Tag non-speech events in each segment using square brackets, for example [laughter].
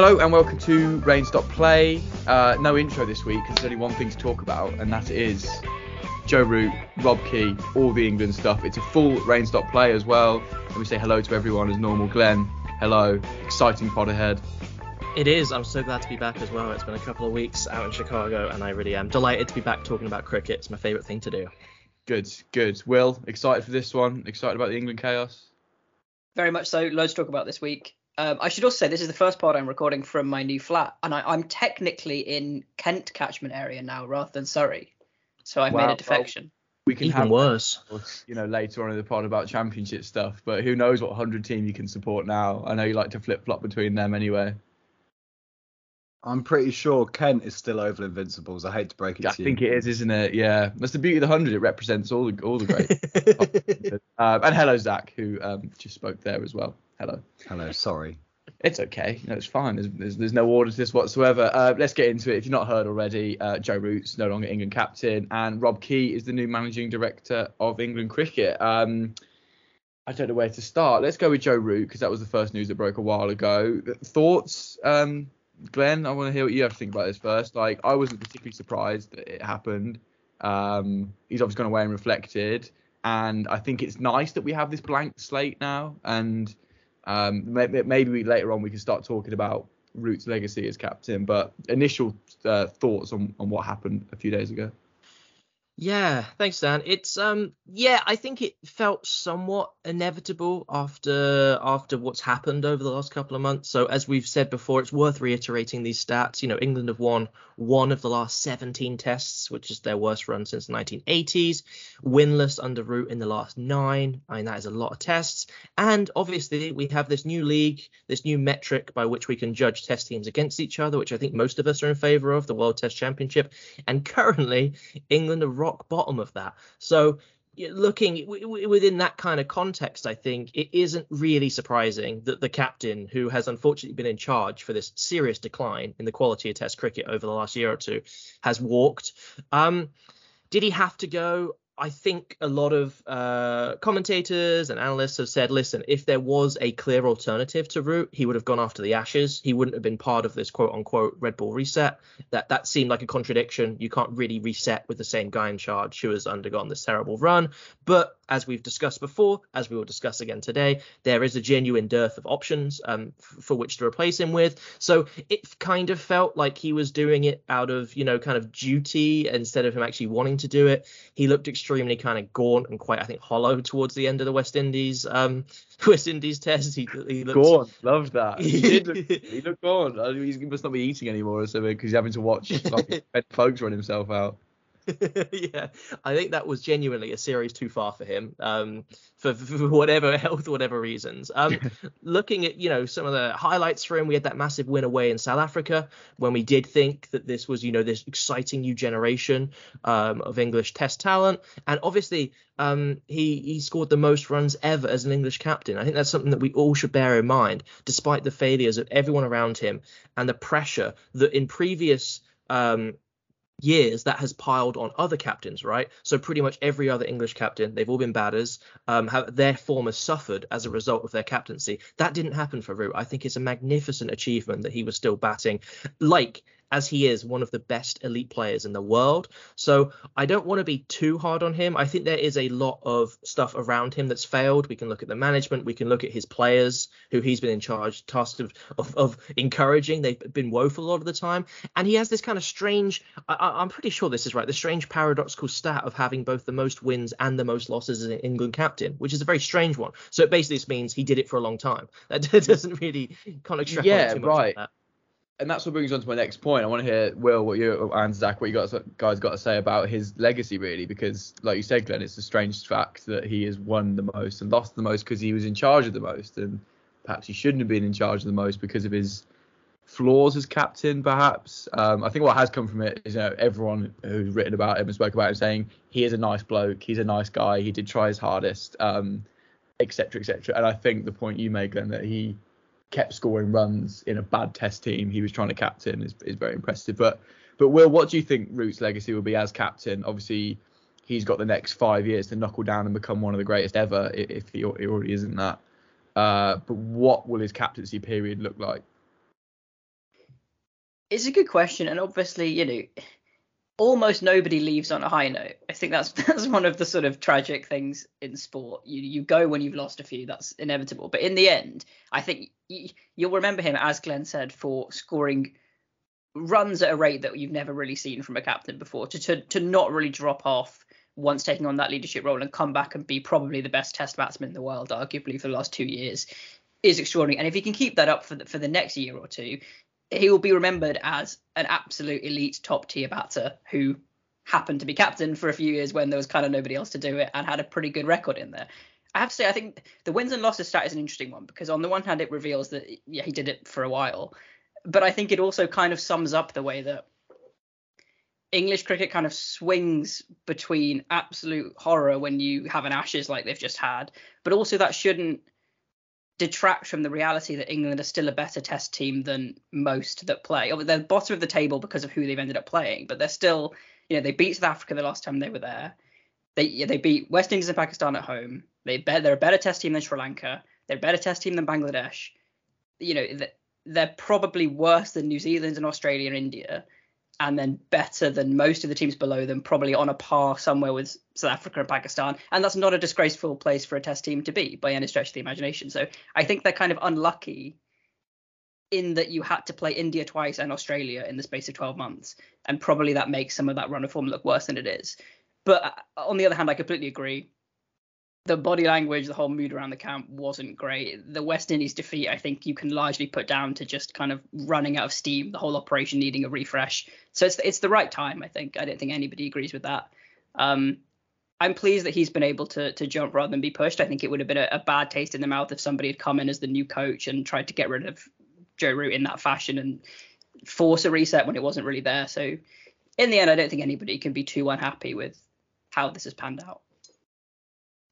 Hello and welcome to Rain Stop Play. Uh, no intro this week because there's only one thing to talk about, and that is Joe Root, Rob Key, all the England stuff. It's a full Rain Stop Play as well. Let me say hello to everyone as normal. Glenn, hello. Exciting pod ahead. It is. I'm so glad to be back as well. It's been a couple of weeks out in Chicago, and I really am delighted to be back talking about cricket. It's my favourite thing to do. Good, good. Will, excited for this one? Excited about the England chaos? Very much so. Loads to talk about this week. Um, I should also say this is the first part I'm recording from my new flat, and I, am technically in Kent catchment area now rather than Surrey. So I've wow, made a defection. Well, we can Even have worse. You know, later on in the pod about championship stuff, but who knows what hundred team you can support now? I know you like to flip flop between them anyway. I'm pretty sure Kent is still Oval Invincibles. I hate to break it I to you. I think it is, isn't it? Yeah. That's the beauty of the hundred. It represents all the all the great. [laughs] uh, and hello, Zach, who um, just spoke there as well. Hello. Hello. Sorry. It's okay. No, it's fine. There's, there's, there's no order to this whatsoever. Uh, let's get into it. If you've not heard already, uh, Joe Root's no longer England captain, and Rob Key is the new managing director of England cricket. Um, I don't know where to start. Let's go with Joe Root because that was the first news that broke a while ago. Thoughts, um, Glenn? I want to hear what you have to think about this first. Like, I wasn't particularly surprised that it happened. Um, he's obviously gone away and reflected, and I think it's nice that we have this blank slate now and um, maybe later on we can start talking about Root's legacy as captain, but initial uh, thoughts on, on what happened a few days ago. Yeah, thanks, Dan. It's um, yeah, I think it felt somewhat inevitable after after what's happened over the last couple of months. So as we've said before, it's worth reiterating these stats. You know, England have won one of the last 17 tests, which is their worst run since the 1980s. Winless under Root in the last nine. I mean, that is a lot of tests. And obviously, we have this new league, this new metric by which we can judge test teams against each other, which I think most of us are in favour of, the World Test Championship. And currently, England are rock bottom of that. So looking within that kind of context, I think it isn't really surprising that the captain, who has unfortunately been in charge for this serious decline in the quality of Test cricket over the last year or two, has walked. Um, did he have to go? I think a lot of uh, commentators and analysts have said, listen, if there was a clear alternative to Root, he would have gone after the Ashes. He wouldn't have been part of this quote unquote red ball reset. That that seemed like a contradiction. You can't really reset with the same guy in charge who has undergone this terrible run. But as we've discussed before, as we will discuss again today, there is a genuine dearth of options um, f- for which to replace him with. So it kind of felt like he was doing it out of, you know, kind of duty instead of him actually wanting to do it. He looked extremely kind of gaunt and quite, I think, hollow towards the end of the West Indies um, [laughs] West Indies test. He, he looked gaunt. Loved that. [laughs] He did. Look, he looked gaunt. He must not be eating anymore or something because he's having to watch [laughs] like, folks run himself out. [laughs] yeah, I think that was genuinely a series too far for him, um, for, for whatever [laughs] health, whatever reasons. Um, [laughs] looking at you know some of the highlights for him, we had that massive win away in South Africa when we did think that this was you know this exciting new generation um, of English Test talent, and obviously um, he he scored the most runs ever as an English captain. I think that's something that we all should bear in mind, despite the failures of everyone around him and the pressure that in previous um, years that has piled on other captains, right? So pretty much every other English captain, they've all been batters, um, have their form has suffered as a result of their captaincy. That didn't happen for Root. I think it's a magnificent achievement that he was still batting like as he is one of the best elite players in the world. So I don't want to be too hard on him. I think there is a lot of stuff around him that's failed. We can look at the management, we can look at his players who he's been in charge, tasked of, of, of encouraging. They've been woeful a lot of the time. And he has this kind of strange, I, am pretty sure this is right, the strange paradoxical stat of having both the most wins and the most losses as an England captain, which is a very strange one. So it basically just means he did it for a long time. That [laughs] doesn't really, can't extrapolate yeah, too much right. that and that's what brings on to my next point. I want to hear Will, what you and Zach, what you guys got to say about his legacy, really, because like you said, Glenn, it's a strange fact that he has won the most and lost the most because he was in charge of the most, and perhaps he shouldn't have been in charge of the most because of his flaws as captain. Perhaps um, I think what has come from it is you know everyone who's written about him and spoke about him saying he is a nice bloke, he's a nice guy, he did try his hardest, um, etc. etc. And I think the point you made, Glenn, that he kept scoring runs in a bad test team he was trying to captain is, is very impressive. But but Will, what do you think Root's legacy will be as captain? Obviously, he's got the next five years to knuckle down and become one of the greatest ever if he, he already isn't that. Uh, but what will his captaincy period look like? It's a good question, and obviously, you know, almost nobody leaves on a high note. I think that's [laughs] that's one of the sort of tragic things in sport. You you go when you've lost a few, that's inevitable. But in the end, I think you, you'll remember him, as Glenn said, for scoring runs at a rate that you've never really seen from a captain before. To to to not really drop off once taking on that leadership role and come back and be probably the best Test batsman in the world, arguably for the last two years, is extraordinary. And if he can keep that up for the, for the next year or two, he will be remembered as an absolute elite top tier batter who happened to be captain for a few years when there was kind of nobody else to do it and had a pretty good record in there. I have to say, I think the wins and losses stat is an interesting one because on the one hand, it reveals that yeah he did it for a while, but I think it also kind of sums up the way that English cricket kind of swings between absolute horror when you have an Ashes like they've just had, but also that shouldn't detract from the reality that England are still a better test team than most that play. They're bottom of the table because of who they've ended up playing, but they're still, you know, they beat South Africa the last time they were there. They yeah, they beat West Indies and Pakistan at home. They they're a better test team than Sri Lanka. They're a better test team than Bangladesh. You know, they're probably worse than New Zealand and Australia and India and then better than most of the teams below them, probably on a par somewhere with South Africa and Pakistan. And that's not a disgraceful place for a test team to be by any stretch of the imagination. So I think they're kind of unlucky in that you had to play India twice and Australia in the space of 12 months. And probably that makes some of that run of form look worse than it is. But uh, on the other hand, I completely agree the body language, the whole mood around the camp wasn't great. The West Indies defeat, I think you can largely put down to just kind of running out of steam, the whole operation needing a refresh. So it's it's the right time, I think. I don't think anybody agrees with that. Um, I'm pleased that he's been able to to jump rather than be pushed. I think it would have been a, a, bad taste in the mouth if somebody had come in as the new coach and tried to get rid of Joe Root in that fashion and force a reset when it wasn't really there. So in the end, I don't think anybody can be too unhappy with how this has panned out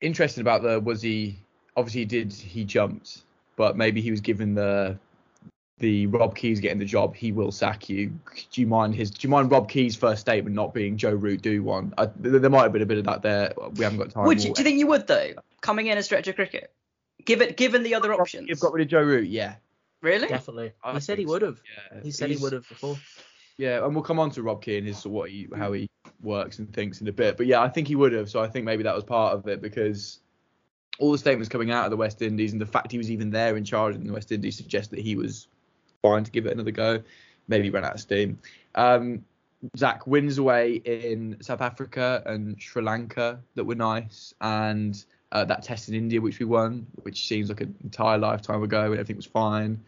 interesting about the was he obviously he did he jumped, but maybe he was given the the Rob Keys getting the job, he will sack you. Do you mind his? Do you mind Rob Keys' first statement not being Joe Root do one? I, there might have been a bit of that there. We haven't got time. Would you, do you think you would though? Coming in a stretch of cricket, give it given the other options. You've got rid of Joe Root, yeah. Really? Definitely. I he said he would have. Yeah. He said He's, he would have before. Yeah, and we'll come on to Rob Key and his what he how he works and thinks in a bit. But yeah, I think he would have. So I think maybe that was part of it because all the statements coming out of the West Indies and the fact he was even there in charge in the West Indies suggests that he was fine to give it another go. Maybe ran out of steam. Um, Zach wins away in South Africa and Sri Lanka that were nice, and uh, that test in India which we won, which seems like an entire lifetime ago and everything was fine.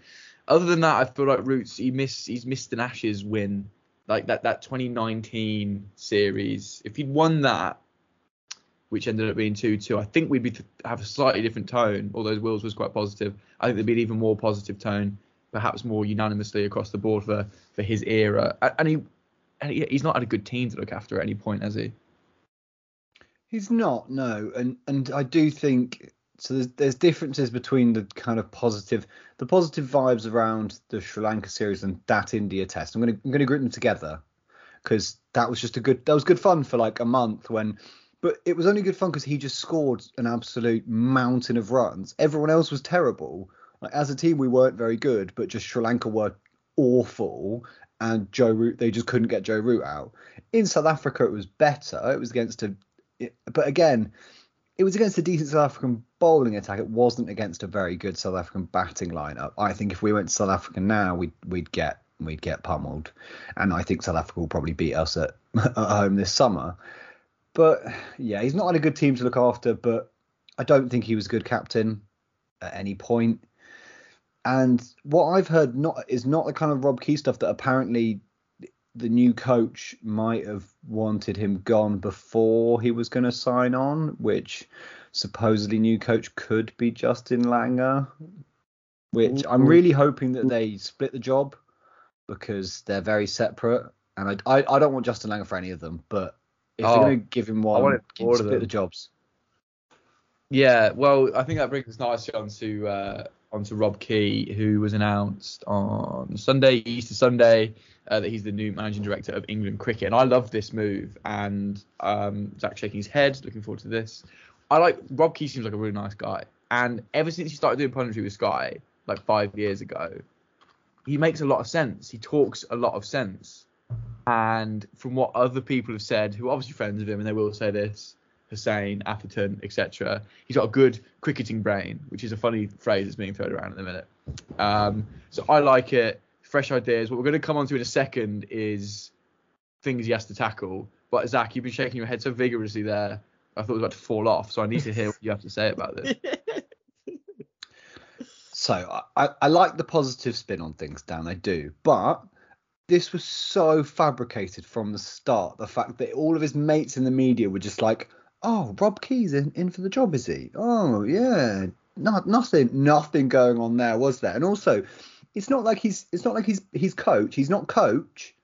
Other than that, I feel like Roots he missed he's missed an Ashes win, like that that 2019 series. If he'd won that, which ended up being 2-2, I think we'd be th- have a slightly different tone. Although Wills was quite positive, I think there'd be an even more positive tone, perhaps more unanimously across the board for for his era. And he and he, he's not had a good team to look after at any point, has he? He's not, no. And and I do think so there's there's differences between the kind of positive the positive vibes around the Sri Lanka series and that India test. I'm gonna I'm gonna group them together. because that was just a good that was good fun for like a month when but it was only good fun because he just scored an absolute mountain of runs. Everyone else was terrible. Like, as a team, we weren't very good, but just Sri Lanka were awful, and Joe Root they just couldn't get Joe Root out. In South Africa, it was better. It was against a, but again, it was against a decent South African bowling attack. It wasn't against a very good South African batting lineup. I think if we went to South Africa now, we'd we'd get we'd get pummeled, and I think South Africa will probably beat us at, [laughs] at home this summer. But yeah, he's not on a good team to look after. But I don't think he was a good captain at any point. And what I've heard not is not the kind of Rob Key stuff that apparently the new coach might have wanted him gone before he was going to sign on, which supposedly new coach could be Justin Langer. Which I'm really hoping that they split the job because they're very separate, and I I, I don't want Justin Langer for any of them, but if Oh, they're going to give him one, I want give- split them. the jobs. Yeah, well, I think that brings us nicely onto uh, onto Rob Key, who was announced on Sunday, Easter Sunday, uh, that he's the new managing director of England Cricket, and I love this move. And um, Zach shaking his head, looking forward to this. I like Rob Key seems like a really nice guy, and ever since he started doing punditry with Sky, like five years ago, he makes a lot of sense. He talks a lot of sense, and from what other people have said, who are obviously friends of him, and they will say this, Hussain, Atherton, etc. He's got a good cricketing brain, which is a funny phrase that's being thrown around at the minute. Um, so I like it. Fresh ideas. What we're going to come on to in a second is things he has to tackle. But Zach, you've been shaking your head so vigorously there. I thought it was about to fall off. So I need to hear what you have to say about this. [laughs] So I, I, like the positive spin on things, Dan. I do, but this was so fabricated from the start. The fact that all of his mates in the media were just like, "Oh, Rob Key's in, in for the job, is he? Oh, yeah, not nothing, nothing going on there, was there? And also, it's not like he's it's not like he's he's coach. He's not coach,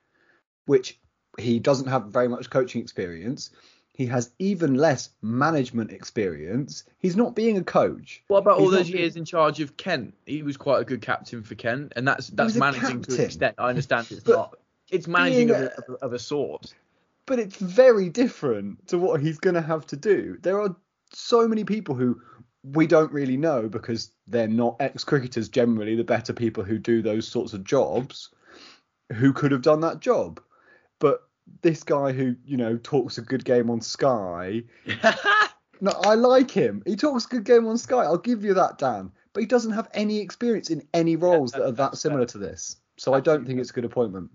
which he doesn't have very much coaching experience. He has even less management experience. He's not being a coach. What about all He's not those being- years in charge of Kent? He was quite a good captain for Kent, and that's that's managing to an extent. I understand it's [laughs] not. It's managing of a, of a sort. but it's very different to what he's going to have to do. There are so many people who we don't really know because they're not ex cricketers generally, the better people who do those sorts of jobs, who could have done that job. But this guy who, you know, talks a good game on Sky, [laughs] no, I like him. He talks a good game on Sky. I'll give you that, Dan. But he doesn't have any experience in any roles that are that similar to this. So I don't think it's a good appointment.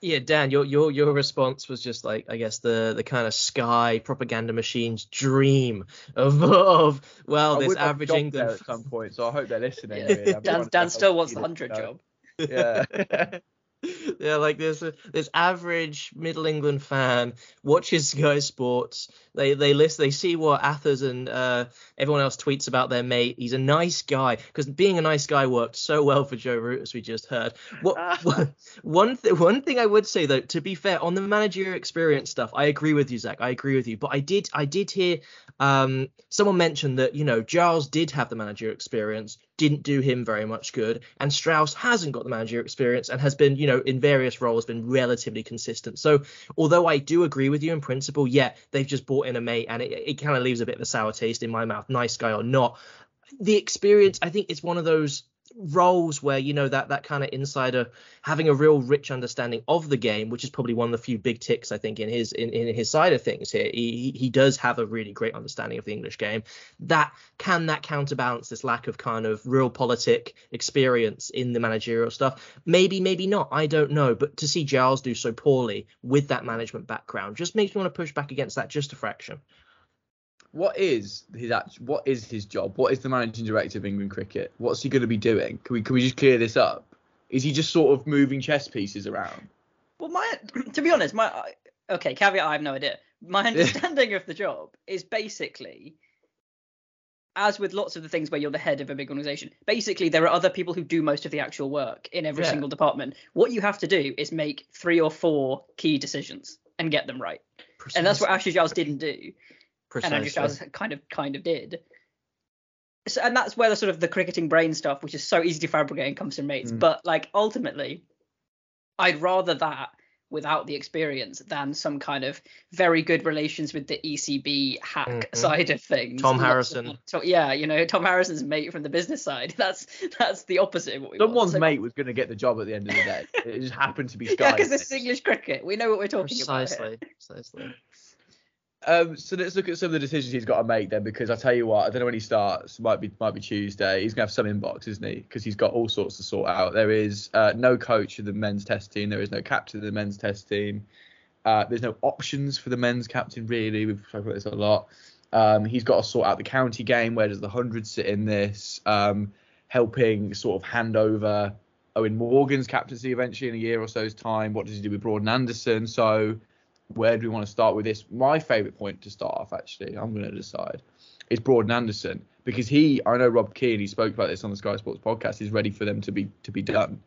Yeah, Dan, your your your response was just like I guess the the kind of Sky propaganda machine's dream of of well, I this would average England. at some point, so I hope they're listening. Yeah. [laughs] I'm Dan, Dan still wants the hundred job. Yeah. [laughs] [laughs] yeah, like this this average Middle England fan watches [laughs] Sky Sports. They they list they see what Athers and uh, everyone else tweets about their mate. He's a nice guy because being a nice guy worked so well for Joe Root as we just heard. What what- [laughs] one th- one thing I would say though, to be fair, on the managerial experience stuff, I agree with you, Zach. I agree with you. But I did I did hear um, someone mention that you know Giles did have the managerial experience, didn't do him very much good, and Strauss hasn't got the managerial experience and has been you know in various roles been relatively consistent. So although I do agree with you in principle, yeah, they've just brought in a mate and it, it kind of leaves a bit of a sour taste in my mouth, nice guy or not. The experience, I think, it's one of those roles where you know that that kind of insider having a real rich understanding of the game which is probably one of the few big ticks i think in his in, in his side of things here. He, he does have a really great understanding of the english game. That can that counterbalance this lack of kind of realpolitik experience in the managerial stuff? Maybe maybe not. I don't know. But to see giles do so poorly with that management background just makes me want to push back against that just a fraction what is his actual, What is his job? What is the managing director of England cricket? What's he going to be doing? Can we can we just clear this up? Is he just sort of moving chess pieces around? Well, my [clears throat] to be honest, my okay caveat. I have no idea. My [laughs] understanding of the job is basically, as with lots of the things where you're the head of a big organization, basically there are other people who do most of the actual work in every Yeah. single department. What you have to do is make three or four key decisions and get them right, and that's what Ashley Giles didn't do, and Andrew Giles kind of kind of did. So, and that's where the sort of the cricketing brain stuff, which is so easy to fabricate, and comes from mates. Mm. But like ultimately, I'd rather that without the experience than some kind of very good relations with the ECB hack Mhm. side of things. Tom Lots Harrison. yeah, you know, Tom Harrison's mate from the business side. [laughs] That's that's the opposite of what we. Someone's So- mate was going to get the job at the end of the day. It just happened to be [laughs] Sky. Yeah, because is English cricket. We know what we're talking about. Precisely. Precisely. [laughs] Um, so let's look at some of the decisions he's got to make then, because I tell you what, I don't know when he starts. Might be might be Tuesday. He's gonna have some inbox, isn't he? Because he's got all sorts to sort out. There is uh, no coach of the men's test team. There is no captain of the men's test team. Uh, there's no options for the men's captain really. We've talked about this a lot. Um, he's got to sort out the county game. Where does the hundred sit in this? Um, helping sort of hand over Eoin Morgan's captaincy eventually in a year or so's time. What does he do with Broad and Anderson? So where do we want to start with this? My favourite point to start off, actually, I'm going to decide, is Broad and Anderson because he, I know Rob Keane, he spoke about this on the Sky Sports podcast, is ready for them to be to be done.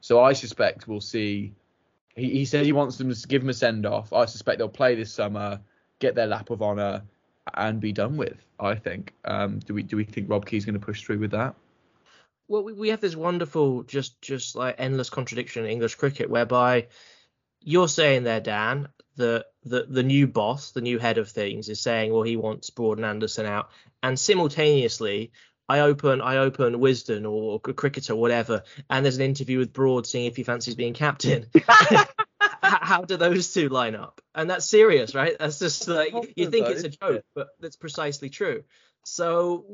So I suspect we'll see. He, he said he wants them to give him a send off. I suspect they'll play this summer, get their lap of honour, and be done with. I think. Um, do we do we think Rob Key's going to push through with that? well we, we have this wonderful just just like endless contradiction in english cricket whereby you're saying there dan that the the new boss the new head of things is saying well he wants broad and anderson out and simultaneously I open I open Wisden or Cricket or whatever, and there's an interview with Broad seeing if he fancies being captain. [laughs] How do those two line up? And that's serious, right? That's just like you think it's a joke, but that's precisely true. So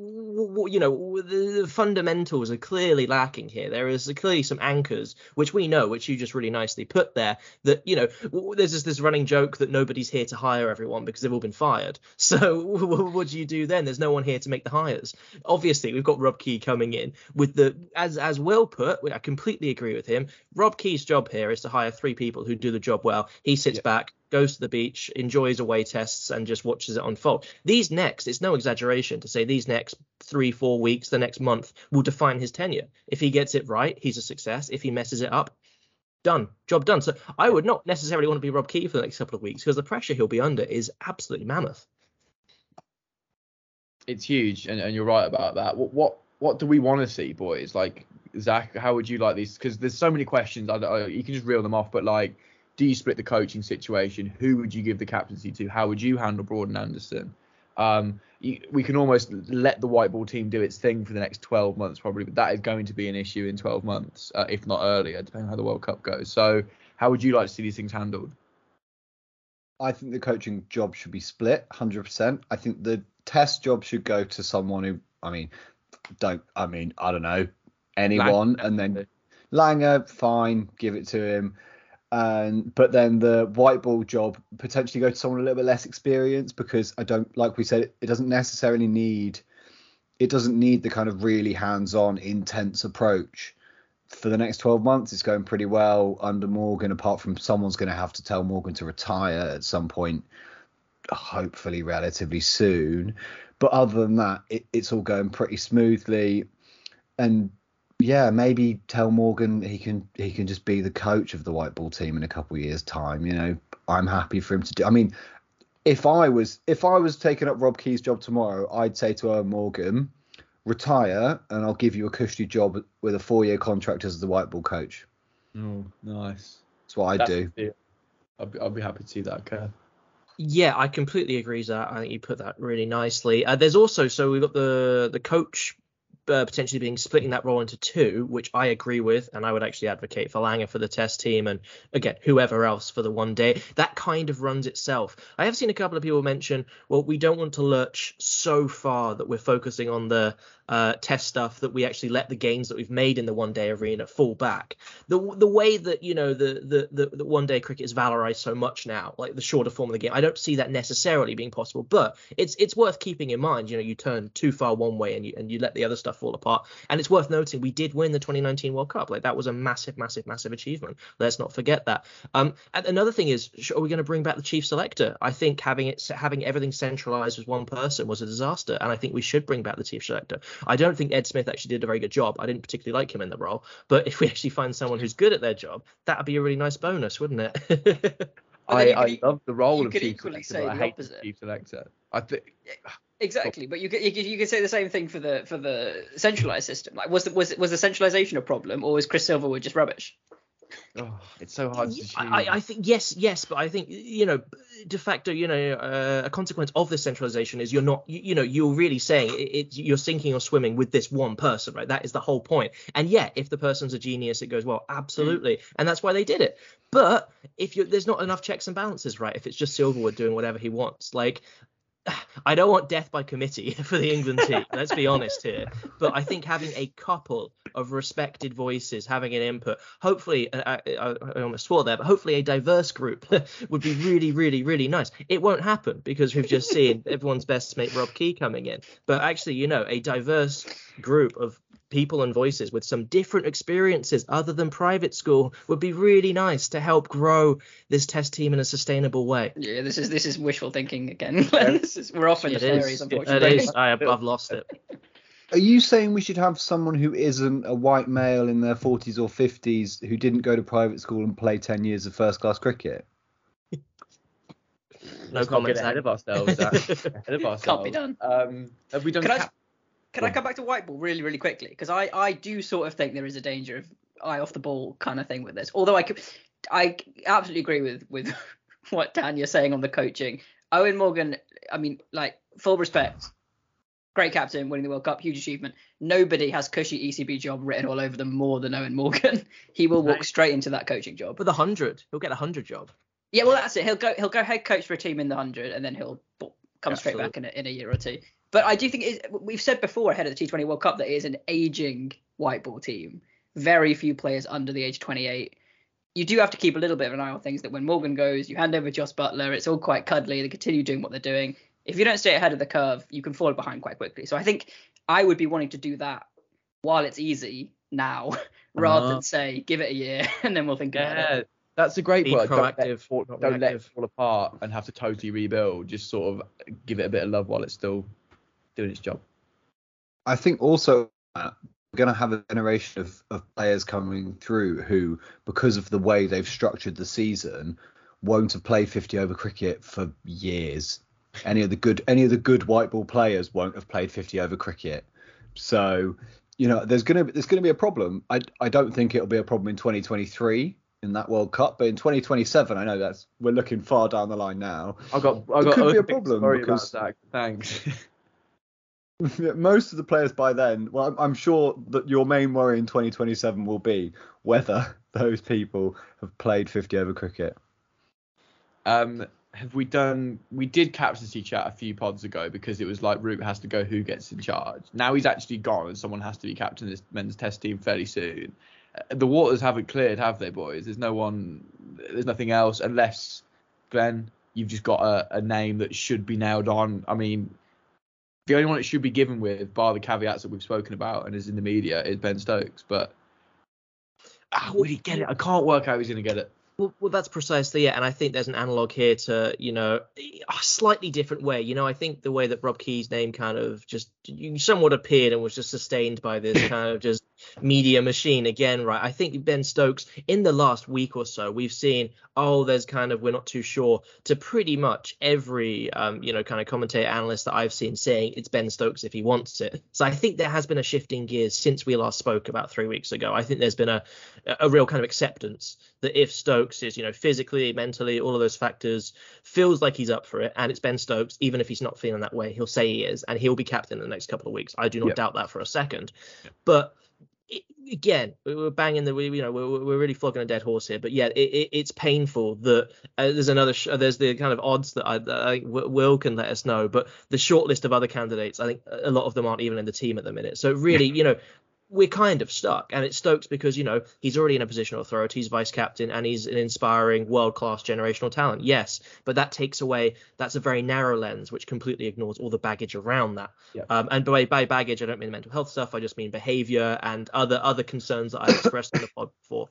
you know the, the fundamentals are clearly lacking here. There is clearly some anchors which we know, which you just really nicely put there. That you know there's just this running joke that nobody's here to hire everyone because they've all been fired. [laughs] So what do you do then? There's no one here to make the hires. Obviously, we've got Rob Key coming in with the as as Will put. I completely agree with him. Rob Key's job here is to hire three people who do the job well. He sits Yeah. back, goes to the beach, enjoys away tests, and just watches it unfold. These next, it's no exaggeration to say these next three, four weeks, the next month will define his tenure. If he gets it right, he's a success. If he messes it up, done, job done. So I would not necessarily want to be Rob Key for the next couple of weeks because the pressure he'll be under is absolutely mammoth. it's huge, and, and you're right about that. What what what do we want to see, boys? Like Zach, how would you like these? Because there's so many questions. I, don't- you can just reel them off, but like, do you split the coaching situation? Who would you give the captaincy to? How would you handle Broad and Anderson? Um, you, we can almost let the white ball team do its thing for the next 12 months, probably, but that is going to be an issue in 12 months, uh, if not earlier, depending on how the World Cup goes. So, how would you like to see these things handled? I think the coaching job should be split 100%. I think the test job should go to someone who, I mean, don't, I mean, I don't know, anyone. Langer, and then Langer, fine, give it to him. And but then the white ball job potentially go to someone a little bit less experienced because I don't, like we said, it doesn't necessarily need, it doesn't need the kind of really hands-on, intense approach. For the next 12 months it's going pretty well under Morgan apart from someone's going to have to tell Morgan to retire at some point hopefully relatively soon. But other than that it, it's all going pretty smoothly. And yeah maybe tell Morgan he can he can just be the coach of the white ball team in a couple of years time you know I'm happy for him to do I mean if I was if I was taking up Rob Key's job tomorrow I'd say to Eoin Morgan retire and I'll give you a cushy job with a four year contract as the white ball coach. Oh, nice. That's what I'd That's do. I'll be, I'll be happy to see that occur. Yeah, I completely agree, Zach. I think you put that really nicely. Uh, there's also so we've got the the coach uh, potentially being splitting that role into two, which I agree with, and I would actually advocate for Langer for the test team, and again whoever else for the one day. That kind of runs itself. I have seen a couple of people mention, well, we don't want to lurch so far that we're focusing on the uh, test stuff that we actually let the gains that we've made in the one day arena fall back. The the way that you know the the the, the one day cricket is valorized so much now, like the shorter form of the game, I don't see that necessarily being possible. But it's it's worth keeping in mind. You know, you turn too far one way and you and you let the other stuff fall apart. And it's worth noting we did win the 2019 World Cup. Like that was a massive, massive, massive achievement. Let's not forget that. Um, and another thing is, are we going to bring back the chief selector? I think having it having everything centralized with one person was a disaster, and I think we should bring back the chief selector. I don't think Ed Smith actually did a very good job. I didn't particularly like him in the role, but if we actually find someone who's good at their job, that'd be a really nice bonus, wouldn't it? Well, I, I could- love the role you of could chief equally selector, say but I the hate opposite. chief selector. I think Exactly, oh. but you could, you could you could say the same thing for the for the centralized system. Like, was the, was was the centralization a problem, or was Chris Silverwood just rubbish? Oh, it's so hard to I, I, think yes, yes, but I think you know, de facto, you know, uh, a consequence of this centralization is you're not, you, you know, you're really saying it, it, you're sinking or swimming with this one person, right? That is the whole point. And yeah, if the person's a genius, it goes well, absolutely, mm. and that's why they did it. But if you there's not enough checks and balances, right? If it's just Silverwood doing whatever he wants, like I don't want death by committee [laughs] for the England team. let's be honest here. But I think having a couple of respected voices having an input, hopefully, uh, I, I, I almost swore there, but hopefully a diverse group [laughs] would be really, really, really nice. It won't happen because we've just seen everyone's best mate Rob Key coming in. But actually, you know, a diverse group of people and voices with some different experiences other than private school would be really nice to help grow this test team in a sustainable way. Yeah, this is this is wishful thinking again. [laughs] is, we're off in the fairies, unfortunately. It is. I, I've lost it. [laughs] Are you saying we should have someone who isn't a white male in their 40s or 50s who didn't go to private school and play 10 years of first class cricket? no comments ahead of ourselves. [laughs] ahead of ourselves. Can't be done. Um, have we done? Can cap- can I come back to white ball really, really quickly? Because I, I do sort of think there is a danger of eye off the ball kind of thing with this. Although I could, I absolutely agree with with [laughs] what Dan you're saying on the coaching. Eoin Morgan, I mean, like full respect, great captain, winning the World Cup, huge achievement. Nobody has cushy ECB job written all over them more than Eoin Morgan. [laughs] he will walk straight into that coaching job. With a hundred, he'll get a hundred job. Yeah, well that's it. He'll go he'll go head coach for a team in the hundred, and then he'll come straight back in a, in a year or two. But I do think it, we've said before ahead of the T20 World Cup that it is an aging white ball team. Very few players under the age of 28. You do have to keep a little bit of an eye on things that when Morgan goes, you hand over Jos Buttler, it's all quite cuddly. They continue doing what they're doing. If you don't stay ahead of the curve, you can fall behind quite quickly. So I think I would be wanting to do that while it's easy now, [laughs] rather uh-huh. than say give it a year [laughs] and then we'll think yeah. about it. That's a great point. Proactive, don't, let, don't let it fall apart and have to totally rebuild. Just sort of give it a bit of love while it's still doing its job. I think also uh, we're going to have a generation of, of players coming through who, because of the way they've structured the season, won't have played 50 over cricket for years. Any of the good any of the good white ball players won't have played 50 over cricket. So, you know, there's gonna there's gonna be a problem. I I don't think it'll be a problem in 2023 in that World Cup, but in 2027, I know that's we're looking far down the line now. I got I got could be a problem because thanks. [laughs] [laughs] most of the players by then, well, I'm sure that your main worry in 2027 will be whether [laughs] those people have played 50 over cricket. Um, have we done? We did captaincy chat a few pods ago because it was like Root has to go, who gets in charge? Now he's actually gone, and someone has to be captain this men's test team fairly soon. Uh, the waters haven't cleared, have they, boys? There's no one, there's nothing else unless Glenn, you've just got a, a name that should be nailed on. I mean, the only one it should be given with, bar the caveats that we've spoken about and is in the media, is Ben Stokes. But ah, how would he get it? I can't work out who's going to get it. Well, well, that's precisely it, and I think there's an analog here to you know a slightly different way. You know, I think the way that Rob Key's name kind of just somewhat appeared and was just sustained by this [laughs] kind of just media machine again, right? I think Ben Stokes in the last week or so, we've seen, oh, there's kind of we're not too sure to pretty much every um, you know kind of commentator analyst that I've seen saying it's Ben Stokes if he wants it. So I think there has been a shifting gears since we last spoke about three weeks ago. I think there's been a a real kind of acceptance that if Stokes is you know physically, mentally, all of those factors feels like he's up for it, and it's Ben Stokes, even if he's not feeling that way, he'll say he is, and he'll be captain in the next couple of weeks. I do not yep. doubt that for a second. Yep. But it, again, we're banging the, we, you know, we're, we're really flogging a dead horse here. But yeah, it, it, it's painful that uh, there's another, sh- there's the kind of odds that I, that I Will can let us know. But the short list of other candidates, I think a lot of them aren't even in the team at the minute. So really, you know, we're kind of stuck. And it Stokes because, you know, he's already in a position of authority. He's vice captain and he's an inspiring world class generational talent. Yes. But that takes away, that's a very narrow lens, which completely ignores all the baggage around that. Yep. Um, and by, by baggage, I don't mean mental health stuff. I just mean behavior and other other concerns that I've expressed in the pod before.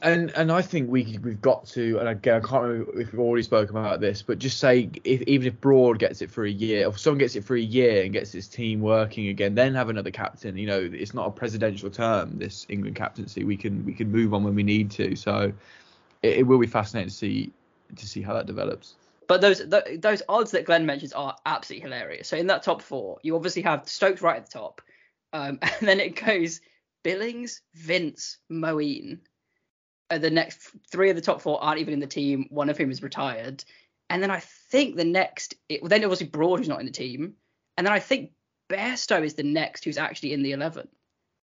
And and I think we we've got to, and again I can't remember if we've already spoken about this, but just say if even if Broad gets it for a year, if someone gets it for a year and gets his team working again, then have another captain. You know, it's not a presidential term this England captaincy. We can we can move on when we need to. So it, it will be fascinating to see to see how that develops. But those those odds that Glenn mentions are absolutely hilarious. So in that top four, you obviously have Stokes right at the top, um, [laughs] and then it goes Billings, Vince, Moeen the next three of the top four aren't even in the team. One of whom is retired, and then I think the next, it, well, then obviously Broad who's not in the team, and then I think Bairstow is the next who's actually in the eleven,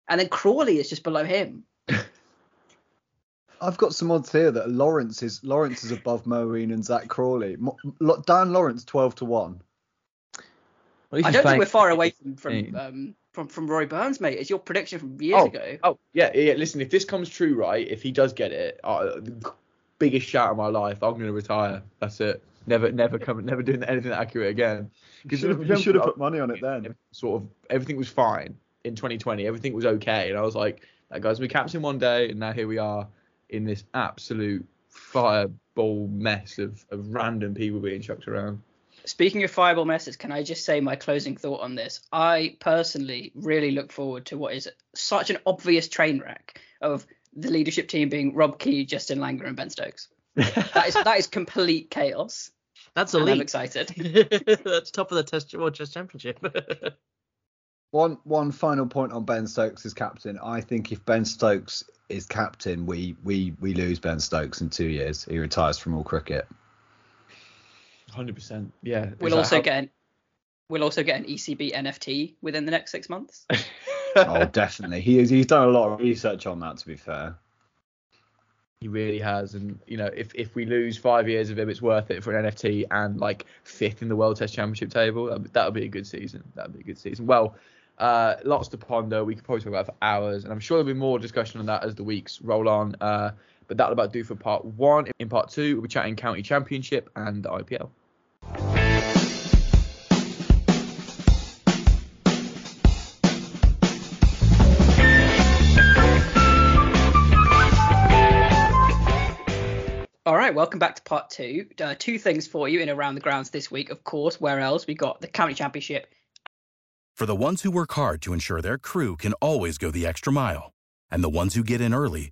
and then Crawley is just below him. I've got some odds here that Lawrence is Lawrence is above Moeen and Zach Crawley. Dan Lawrence twelve to one. Well, I don't think we're far away from from, um, from from Rory Burns, mate. It's your prediction from years oh, ago. Oh yeah, yeah. Listen, if this comes true, right? If he does get it, uh, biggest shout of my life. I'm gonna retire. That's it. Never, never come, never doing anything accurate again. You should have, you should have put money on it then. Sort of everything was fine in 2020. Everything was okay, and I was like, that guy's be captain one day, and now here we are in this absolute fireball mess of, of random people being chucked around. Speaking of fireball messes, can I just say my closing thought on this? I personally really look forward to what is such an obvious train wreck of the leadership team being Rob Key, Justin Langer, and Ben Stokes. that is that is complete chaos. That's elite. I'm excited. [laughs] That's top of the Test World Chess Championship. [laughs] one one final point on Ben Stokes as captain. I think if Ben Stokes is captain, we we we lose Ben Stokes in two years. He retires from all cricket. Hundred percent. Yeah. We'll also how... get an, we'll also get an ECB NFT within the next six months. [laughs] oh, definitely. He he's done a lot of research on that. To be fair. He really has, and you know, if if we lose five years of him, it's worth it for an NFT and like fifth in the World Test Championship table. That would be a good season. That would be a good season. Well, uh, lots to ponder. We could probably talk about for hours, and I'm sure there'll be more discussion on that as the weeks roll on. Uh, but that'll about do for part one. In part two, we'll be chatting county championship and the IPL. All right, welcome back to part two. Uh, two things for you in around the grounds this week. Of course, where else? We got the county championship for the ones who work hard to ensure their crew can always go the extra mile, and the ones who get in early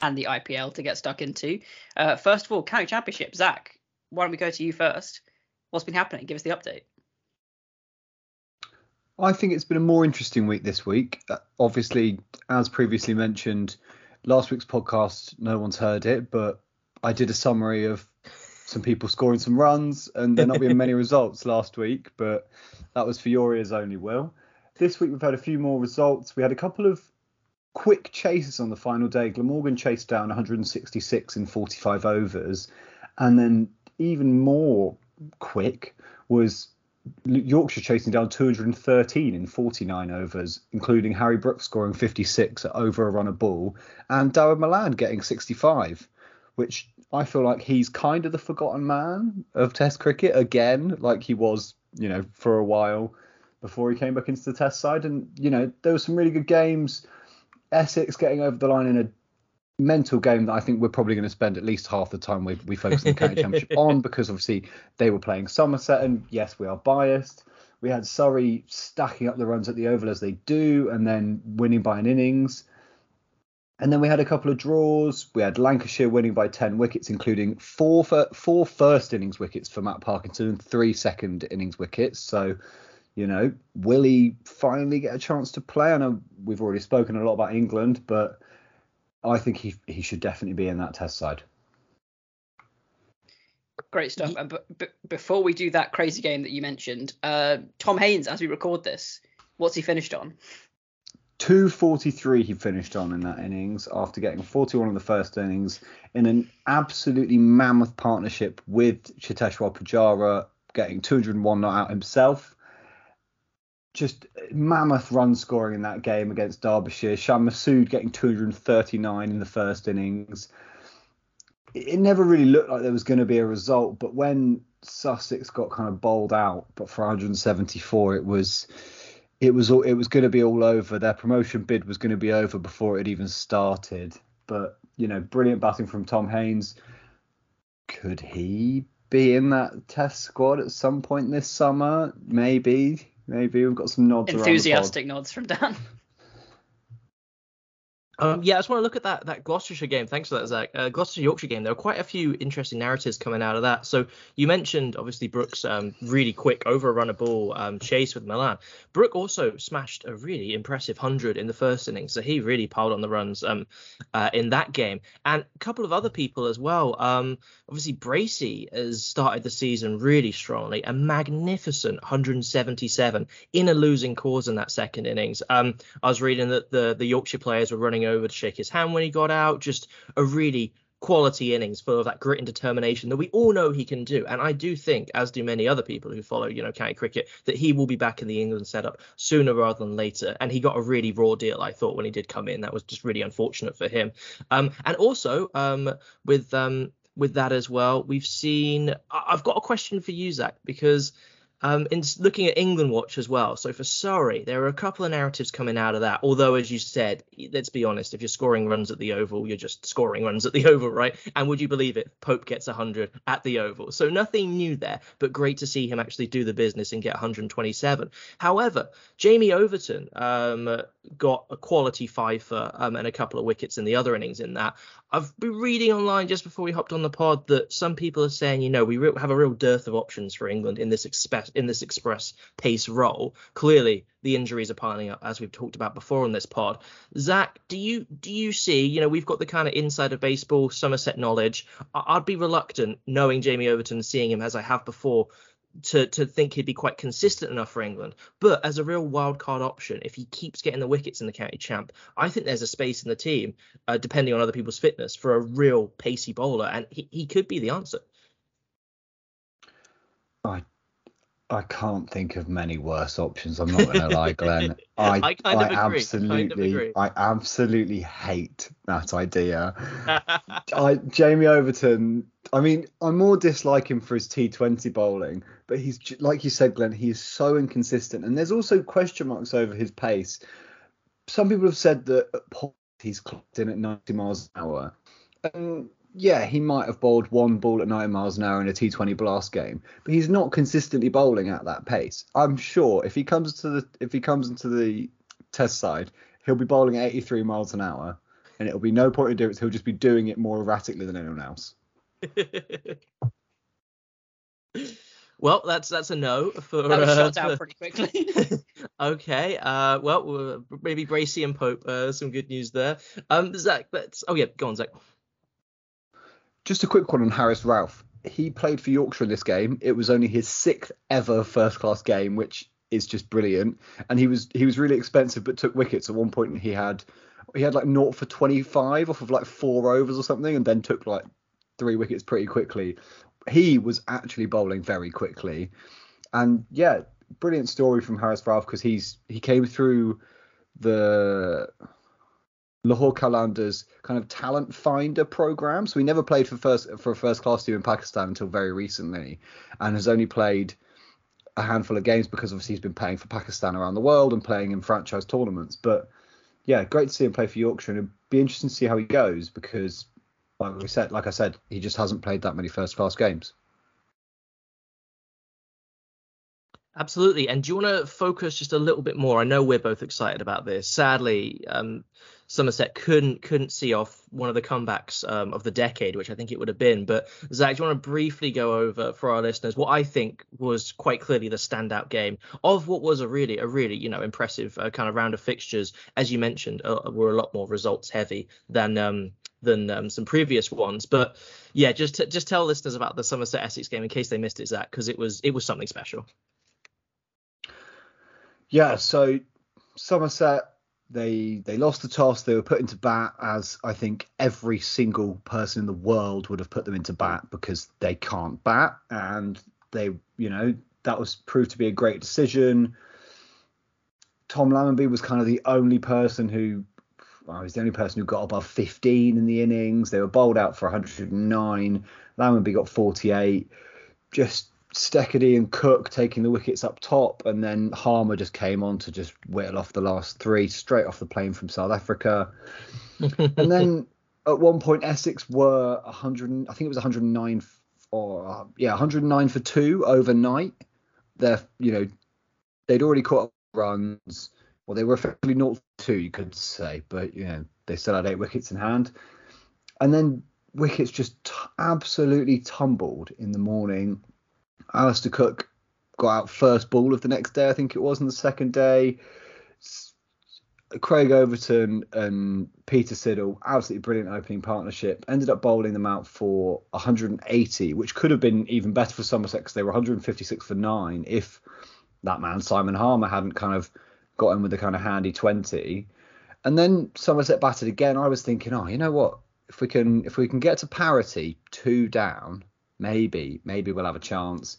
and the IPL to get stuck into. Uh, first of all, county championship. Zach, why don't we go to you first? What's been happening? Give us the update. I think it's been a more interesting week this week. Uh, obviously, as previously mentioned, last week's podcast, no one's heard it, but I did a summary of some people scoring some runs and there not being many [laughs] results last week, but that was for your ears only, Will. This week we've had a few more results. We had a couple of quick chases on the final day. Glamorgan chased down 166 in 45 overs, and then even more quick was Yorkshire chasing down 213 in 49 overs, including Harry Brooks scoring 56 at over a run of ball, and Dawid Malan getting 65, which I feel like he's kind of the forgotten man of Test cricket again, like he was, you know, for a while before he came back into the Test side. And you know, there were some really good games. Essex getting over the line in a mental game that I think we're probably going to spend at least half the time we, we focus on the county championship [laughs] on because obviously they were playing Somerset and yes we are biased. We had Surrey stacking up the runs at the Oval as they do and then winning by an innings. And then we had a couple of draws. We had Lancashire winning by 10 wickets, including four, four first innings wickets for Matt Parkinson and three second innings wickets. So you know, will he finally get a chance to play? I know we've already spoken a lot about England, but I think he he should definitely be in that test side. Great stuff. And b- before we do that crazy game that you mentioned, uh, Tom Haines, as we record this, what's he finished on? 243 he finished on in that innings after getting 41 in the first innings in an absolutely mammoth partnership with Cheteshwar Pujara, getting 201 not out himself. Just uh, mammoth run scoring in that game against Derbyshire. Shan Masood getting 239 in the first innings. It never really looked like there was going to be a result, but when Sussex got kind of bowled out, but for 174, it was it was it was going to be all over. Their promotion bid was going to be over before it even started. But you know, brilliant batting from Tom Haines. Could he be in that test squad at some point this summer? Maybe, maybe we've got some nods. Enthusiastic nods from Dan. Um, yeah, I just want to look at that that Gloucestershire game. Thanks for that, Zach. Uh, Gloucester Yorkshire game. There were quite a few interesting narratives coming out of that. So you mentioned obviously Brook's um, really quick over a ball um, chase with Malan. Brook also smashed a really impressive hundred in the first innings, so he really piled on the runs um, uh, in that game. And a couple of other people as well. Um, obviously Bracey has started the season really strongly, a magnificent 177 in a losing cause in that second innings. Um, I was reading that the the Yorkshire players were running over to shake his hand when he got out. Just a really quality innings full of that grit and determination that we all know he can do. And I do think, as do many other people who follow, you know, county cricket, that he will be back in the England setup sooner rather than later. And he got a really raw deal, I thought, when he did come in. That was just really unfortunate for him. Um, and also um, with um, with that as well, we've seen. I've got a question for you, Zach, because um, in looking at England Watch as well, so for Surrey, there are a couple of narratives coming out of that. Although, as you said, let's be honest, if you're scoring runs at the Oval, you're just scoring runs at the [laughs] Oval, right? And would you believe it? Pope gets 100 at the Oval. So nothing new there, but great to see him actually do the business and get 127. However, Jamie Overton um, got a quality fifer um, and a couple of wickets in the other innings in that. I've been reading online just before we hopped on the pod that some people are saying, you know, we re- have a real dearth of options for England in this express in this express pace role. Clearly, the injuries are piling up, as we've talked about before on this pod. Zach, do you do you see? You know, we've got the kind of inside of baseball Somerset knowledge. I- I'd be reluctant, knowing Jamie Overton, seeing him as I have before, to to think he'd be quite consistent enough for England. But as a real wild card option, if he keeps getting the wickets in the county champ, I think there's a space in the team, uh, depending on other people's fitness, for a real pacey bowler, and he, he could be the answer. I I can't think of many worse options. I'm not going to lie, Glenn. [laughs] I I, I agree. absolutely Kind of. I absolutely hate that idea. [laughs] I Jamie Overton. I mean, I more dislike him for his T20 bowling, but he's like you said, Glenn. He's so inconsistent, and there's also question marks over his pace. Some people have said that he's clocked in at 90 miles an hour. And yeah, he might have bowled one ball at 90 miles an hour in a T20 blast game, but he's not consistently bowling at that pace. I'm sure if he comes to the if he comes into the test side, he'll be bowling at 83 miles an hour, and it'll be no point in doing it. He'll just be doing it more erratically than anyone else. [laughs] well, that's that's a no for. That was uh, shot down for- pretty quickly. [laughs] okay. Uh, well, uh, maybe Bracey and Pope. Uh, some good news there. Um, Zach. Let's. Oh yeah, go on, Zach. Just a quick one on Haris Rauf. He played for Yorkshire in this game. It was only his sixth ever first class game, which is just brilliant. And he was he was really expensive, but took wickets at one point. He had he had like naught for 25 off of like four overs or something, and then took like three wickets pretty quickly. He was actually bowling very quickly, and yeah, brilliant story from Haris Rauf because he's he came through the Lahore Qalandars kind of talent finder program. So he never played for first for a first class team in Pakistan until very recently, and has only played a handful of games because obviously he's been playing for Pakistan around the world and playing in franchise tournaments. But yeah, great to see him play for Yorkshire, and it'd be interesting to see how he goes because, like we said, like I said, he just hasn't played that many first class games. Absolutely. And do you want to focus just a little bit more? I know we're both excited about this. Sadly, um, Somerset couldn't couldn't see off one of the comebacks um, of the decade, which I think it would have been. But Zach, do you want to briefly go over for our listeners what I think was quite clearly the standout game of what was a really a really you know impressive uh, kind of round of fixtures, as you mentioned, uh, were a lot more results heavy than um, than um, some previous ones. But yeah, just t- just tell listeners about the Somerset Essex game in case they missed it, Zach, because it was it was something special. Yeah, so Somerset they they lost the toss. They were put into bat as I think every single person in the world would have put them into bat because they can't bat and They, you know, that was proved to be a great decision. Tom Lammonby was kind of the only person who, well, was the only person who got above 15 in the innings. They were bowled out for 109. Lammonby got 48. Just Steketee and Cook taking the wickets up top, and then Harmer just came on to just whittle off the last three straight off the plane from South Africa. [laughs] and then at one point Essex were 100, I think it was 109 or uh, yeah 109 for two overnight. They're you know they'd already caught runs. Well, they were effectively 0 2, you could say, but you know they still had eight wickets in hand. And then wickets just t- absolutely tumbled in the morning. Alastair Cook got out first ball of the next day, I think it was, on the second day. Craig Overton and Peter Siddle, absolutely brilliant opening partnership, ended up bowling them out for 180, which could have been even better for Somerset because they were 156 for nine if that man Simon Harmer hadn't kind of got in with a kind of handy 20. And then Somerset batted again. I was thinking, oh, you know what? If we can if we can get to parity, two down, maybe maybe we'll have a chance.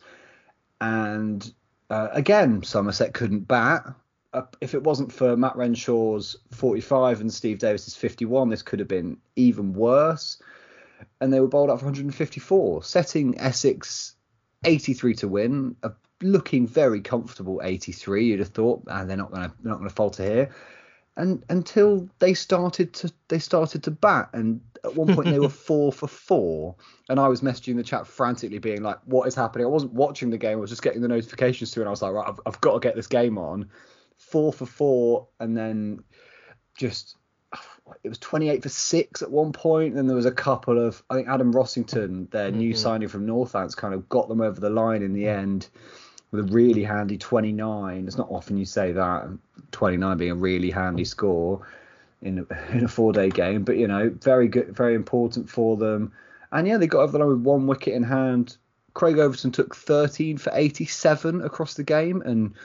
And uh, again, Somerset couldn't bat uh, if it wasn't for Matt Renshaw's 45 and Steve Davies's 51, this could have been even worse. And they were bowled out for 154, setting Essex 83 to win, a looking very comfortable 83. You'd have thought, and ah, they're not going to not going to falter here. And until they started to they started to bat, and at one point they were [laughs] four for four, and I was messaging the chat frantically, being like, "What is happening?" I wasn't watching the game; I was just getting the notifications through, and I was like, "Right, I've, I've got to get this game on." four for four, and then just it was 28 for six at one point. And then there was a couple of I think Adam Rossington, their mm-hmm. new signing from Northants, kind of got them over the line in the end with a really handy 29. It's not often you say that 29 being a really handy score in a, [laughs] in a four day game, but you know very good, very important for them. And yeah, they got over the line with one wicket in hand. Craig Overton took 13 for 87 across the game, and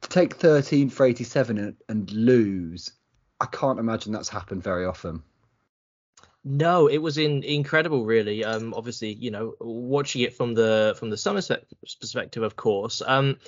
to take 13 for 87 and, and lose, I can't imagine that's happened very often. No, it was in, incredible, really. Um, obviously, you know, watching it from the from the Somerset perspective, of course. Um,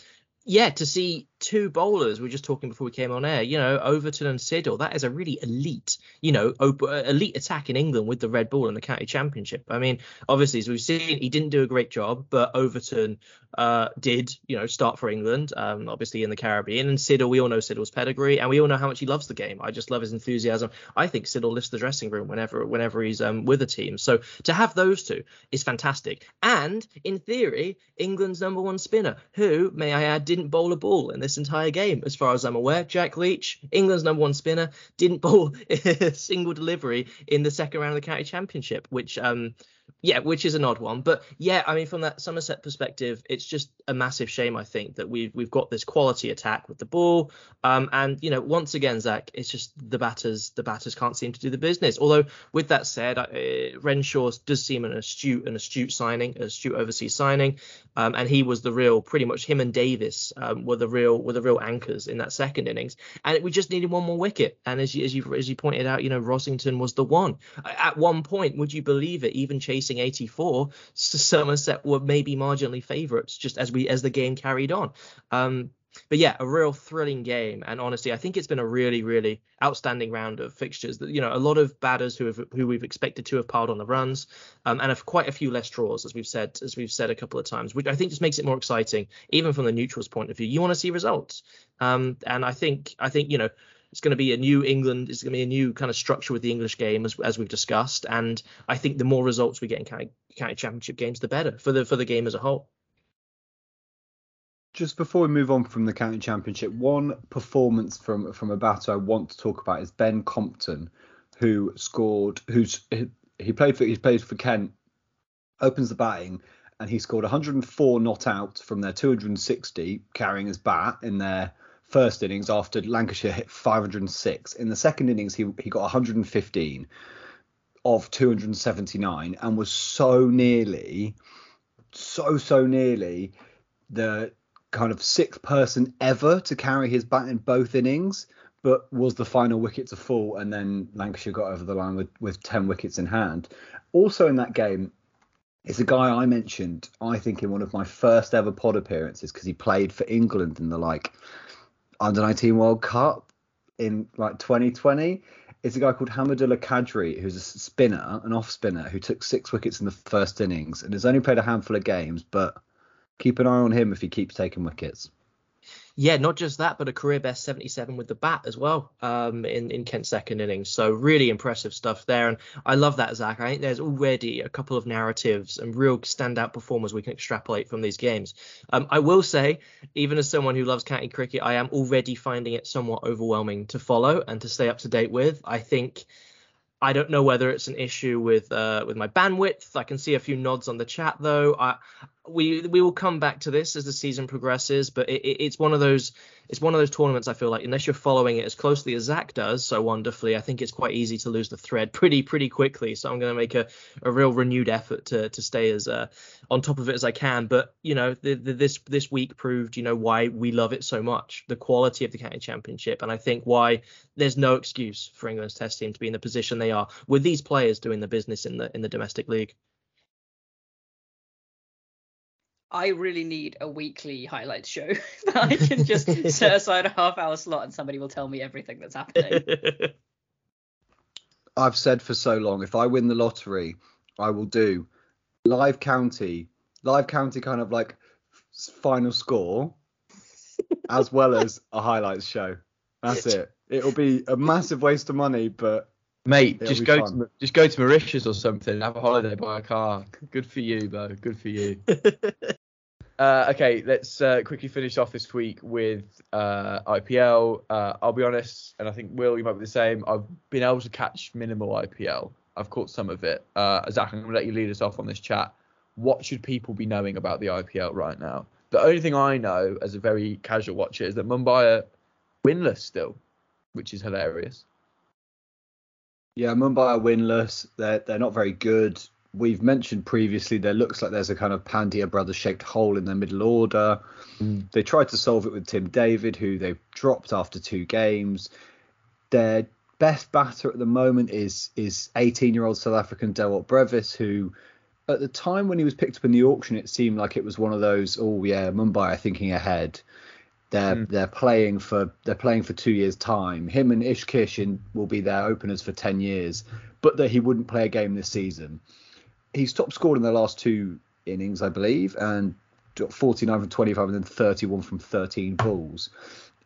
yeah, to see two bowlers, we are just talking before we came on air, you know, Overton and Siddle, that is a really elite, you know, op- uh, elite attack in England with the red ball in the county championship. I mean, obviously, as we've seen, he didn't do a great job, but Overton uh, did, you know, start for England, um, obviously in the Caribbean. And Siddle, we all know Siddle's pedigree, and we all know how much he loves the game. I just love his enthusiasm. I think Siddle lifts the dressing room whenever whenever he's um, with a team. So to have those two is fantastic. And in theory, England's number one spinner, who, may I add, didn't bowl a ball in this entire game, as far as I'm aware. Jack Leach, England's number one spinner, didn't bowl [laughs] a single delivery in the second round of the county championship, which um yeah, which is an odd one. But yeah, I mean, from that Somerset perspective, it's just a massive shame, I think, that we've we've got this quality attack with the ball. Um, and you know, once again, Zach, it's just the batters the batters can't seem to do the business. Although with that said, uh, Renshaw does seem an astute an astute signing, astute overseas signing. Um, and he was the real, pretty much him and Davis um, were the real were the real anchors in that second innings. And we just needed one more wicket. And as you as you as you pointed out, you know, Rossington was the one. At one point, would you believe it? Even chasing 84, Somerset were maybe marginally favourites just as we as the game carried on. Um, but yeah, a real thrilling game. And honestly, I think it's been a really, really outstanding round of fixtures. That you know, a lot of batters who have who we've expected to have piled on the runs, um, and have quite a few less draws, as we've said, as we've said a couple of times, which I think just makes it more exciting, even from the neutrals' point of view. You want to see results, um, and I think I think you know it's going to be a new England. It's going to be a new kind of structure with the English game, as, as we've discussed. And I think the more results we get in county, county championship games, the better for the for the game as a whole. Just before we move on from the county championship, one performance from from a batter I want to talk about is Ben Compton, who scored. Who's he played for? He played for Kent. Opens the batting and he scored 104 not out from their 260 carrying his bat in their first innings after Lancashire hit 506. In the second innings, he, he got 115 of 279 and was so nearly, so, so nearly the kind of sixth person ever to carry his bat in both innings, but was the final wicket to fall. And then Lancashire got over the line with, with 10 wickets in hand. Also in that game, It's a guy I mentioned, I think, in one of my first ever pod appearances because he played for England in the like under 19 World Cup in like 2020. It's a guy called Hamidullah Qadri, who's a spinner, an off spinner, who took six wickets in the first innings and has only played a handful of games, but keep an eye on him if he keeps taking wickets. Yeah, not just that, but a career best 77 with the bat as well um, in, in Kent's second innings. So really impressive stuff there. And I love that, Zach. I think there's already a couple of narratives and real standout performers we can extrapolate from these games. Um, I will say, even as someone who loves county cricket, I am already finding it somewhat overwhelming to follow and to stay up to date with. I think I don't know whether it's an issue with uh, with my bandwidth. I can see a few nods on the chat though. I, we we will come back to this as the season progresses, but it, it, it's one of those it's one of those tournaments I feel like unless you're following it as closely as Zach does so wonderfully, I think it's quite easy to lose the thread pretty pretty quickly. So I'm going to make a, a real renewed effort to to stay as uh, on top of it as I can. But you know the, the, this this week proved you know why we love it so much, the quality of the county championship, and I think why there's no excuse for England's test team to be in the position they are with these players doing the business in the in the domestic league. I really need a weekly highlights show [laughs] that I can just set [laughs] aside a half hour slot and somebody will tell me everything that's happening. [laughs] I've said for so long, if I win the lottery, I will do live county, live county kind of like final score, as well as a highlights show. That's it. It'll be a massive waste of money, but Mate, just go fun. to just go to Mauritius or something. Have a holiday, buy a car. Good for you, bro. Good for you. [laughs] uh, okay, let's uh, quickly finish off this week with uh, IPL. Uh, I'll be honest, and I think Will, you might be the same. I've been able to catch minimal IPL. I've caught some of it. Uh, Zach, I'm gonna let you lead us off on this chat. What should people be knowing about the IPL right now? The only thing I know as a very casual watcher is that Mumbai are winless still, which is hilarious. Yeah, Mumbai are winless. They're they're not very good. We've mentioned previously there looks like there's a kind of Pandya brothers shaped hole in their middle order. Mm. They tried to solve it with Tim David, who they've dropped after two games. Their best batter at the moment is is 18 year old South African Dewald Brevis, who at the time when he was picked up in the auction, it seemed like it was one of those, oh yeah, Mumbai are thinking ahead. They're mm. they're playing for they're playing for two years time. Him and Ishan Kishan, will be their openers for ten years, but that he wouldn't play a game this season. He's top scored in the last two innings, I believe, and 49 from 25 and then 31 from 13 balls,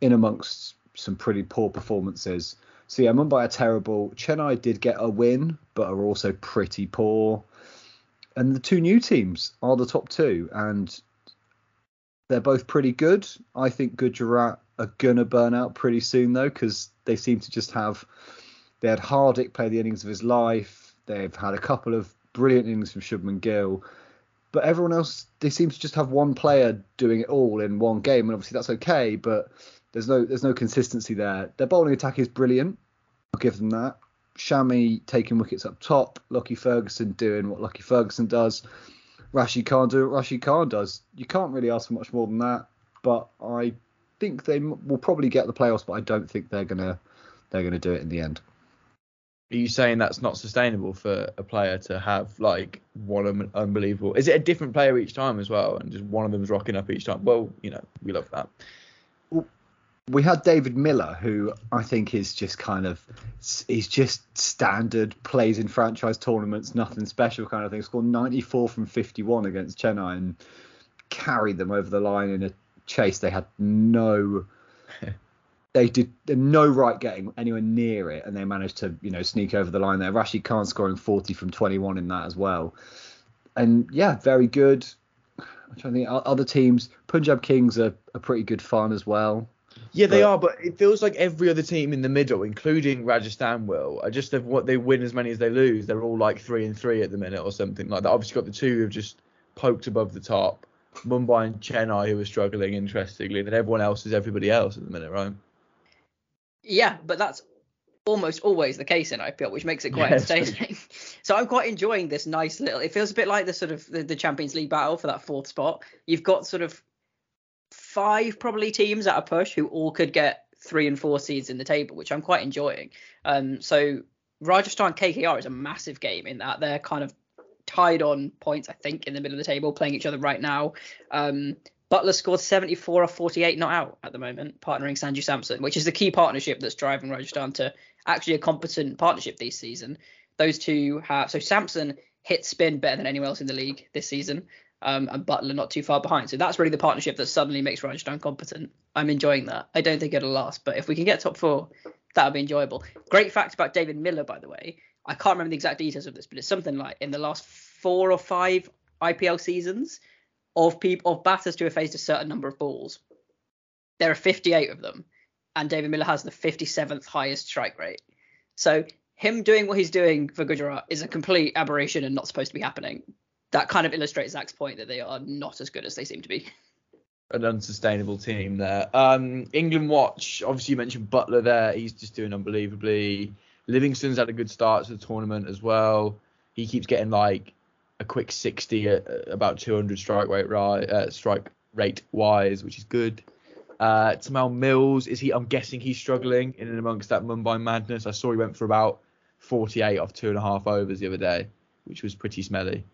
in amongst some pretty poor performances. So yeah, Mumbai are terrible. Chennai did get a win, but are also pretty poor. And the two new teams are the top two, and they're both pretty good. I think Gujarat are gonna burn out pretty soon though, because they seem to just have. They had Hardik play the innings of his life. They've had a couple of brilliant innings from Shubman Gill, but everyone else they seem to just have one player doing it all in one game, and obviously that's okay. But there's no there's no consistency there. Their bowling attack is brilliant. I'll give them that. Shami taking wickets up top, Lockie Ferguson doing what Lockie Ferguson does. Rashid Khan do what Rashid Khan does. You can't really ask for much more than that. But I think they will probably get the playoffs, but I don't think they're gonna they're gonna do it in the end. Are you saying that's not sustainable for a player to have like one unbelievable? Is it a different player each time as well, and just one of them's rocking up each time? Well, you know, we love that we had David Miller, who I think is just kind of he's just standard plays in franchise tournaments, nothing special kind of thing. Scored 94 from 51 against Chennai and carried them over the line in a chase they had no. [laughs] they did no right getting anywhere near it, and they managed to you know sneak over the line there. Rashid Khan scoring 40 from 21 in that as well, and yeah, very good. I'm trying to think other teams. Punjab Kings are, are pretty good fun as well. Yeah, they but, are, but it feels like every other team in the middle, including Rajasthan, will, are just have what they win as many as they lose. They're all like three and three at the minute or something like that. Obviously, got the two who've just poked above the top, Mumbai and Chennai who are struggling. Interestingly, then everyone else is everybody else at the minute, right? Yeah, but that's almost always the case in IPL, which makes it quite [laughs] yes. entertaining. [laughs] so I'm quite enjoying this nice little. It feels a bit like the sort of the, the Champions League battle for that fourth spot. You've got sort of five probably teams at a push who all could get three and four seeds in the table, which I'm quite enjoying. Um, so Rajasthan KKR is a massive game in that they're kind of tied on points, I think, in the middle of the table, playing each other right now. Um, Buttler scored 74 or 48 not out at the moment, partnering Sanju Samson, which is the key partnership that's driving Rajasthan to actually a competent partnership this season. Those two have so Samson hit spin better than anyone else in the league this season, um, and Buttler not too far behind. So that's really the partnership that suddenly makes Rajasthan competent. I'm enjoying that. I don't think it'll last, but if we can get top four, that'll be enjoyable. Great fact about David Miller, by the way. I can't remember the exact details of this, but it's something like in the last four or five IPL seasons of people of batters to have faced a certain number of balls, there are 58 of them, and David Miller has the 57th highest strike rate. So him doing what he's doing for Gujarat is a complete aberration and not supposed to be happening. That kind of illustrates Zach's point that they are not as good as they seem to be. An unsustainable team there. Um, England watch. Obviously, you mentioned Buttler there. He's just doing unbelievably. Livingstone's had a good start to the tournament as well. He keeps getting like a quick 60 at about 200 strike rate uh, strike rate wise, which is good. Uh, Tymal Mills is he? I'm guessing he's struggling in and amongst that Mumbai madness. I saw he went for about 48 off two and a half overs the other day, which was pretty smelly.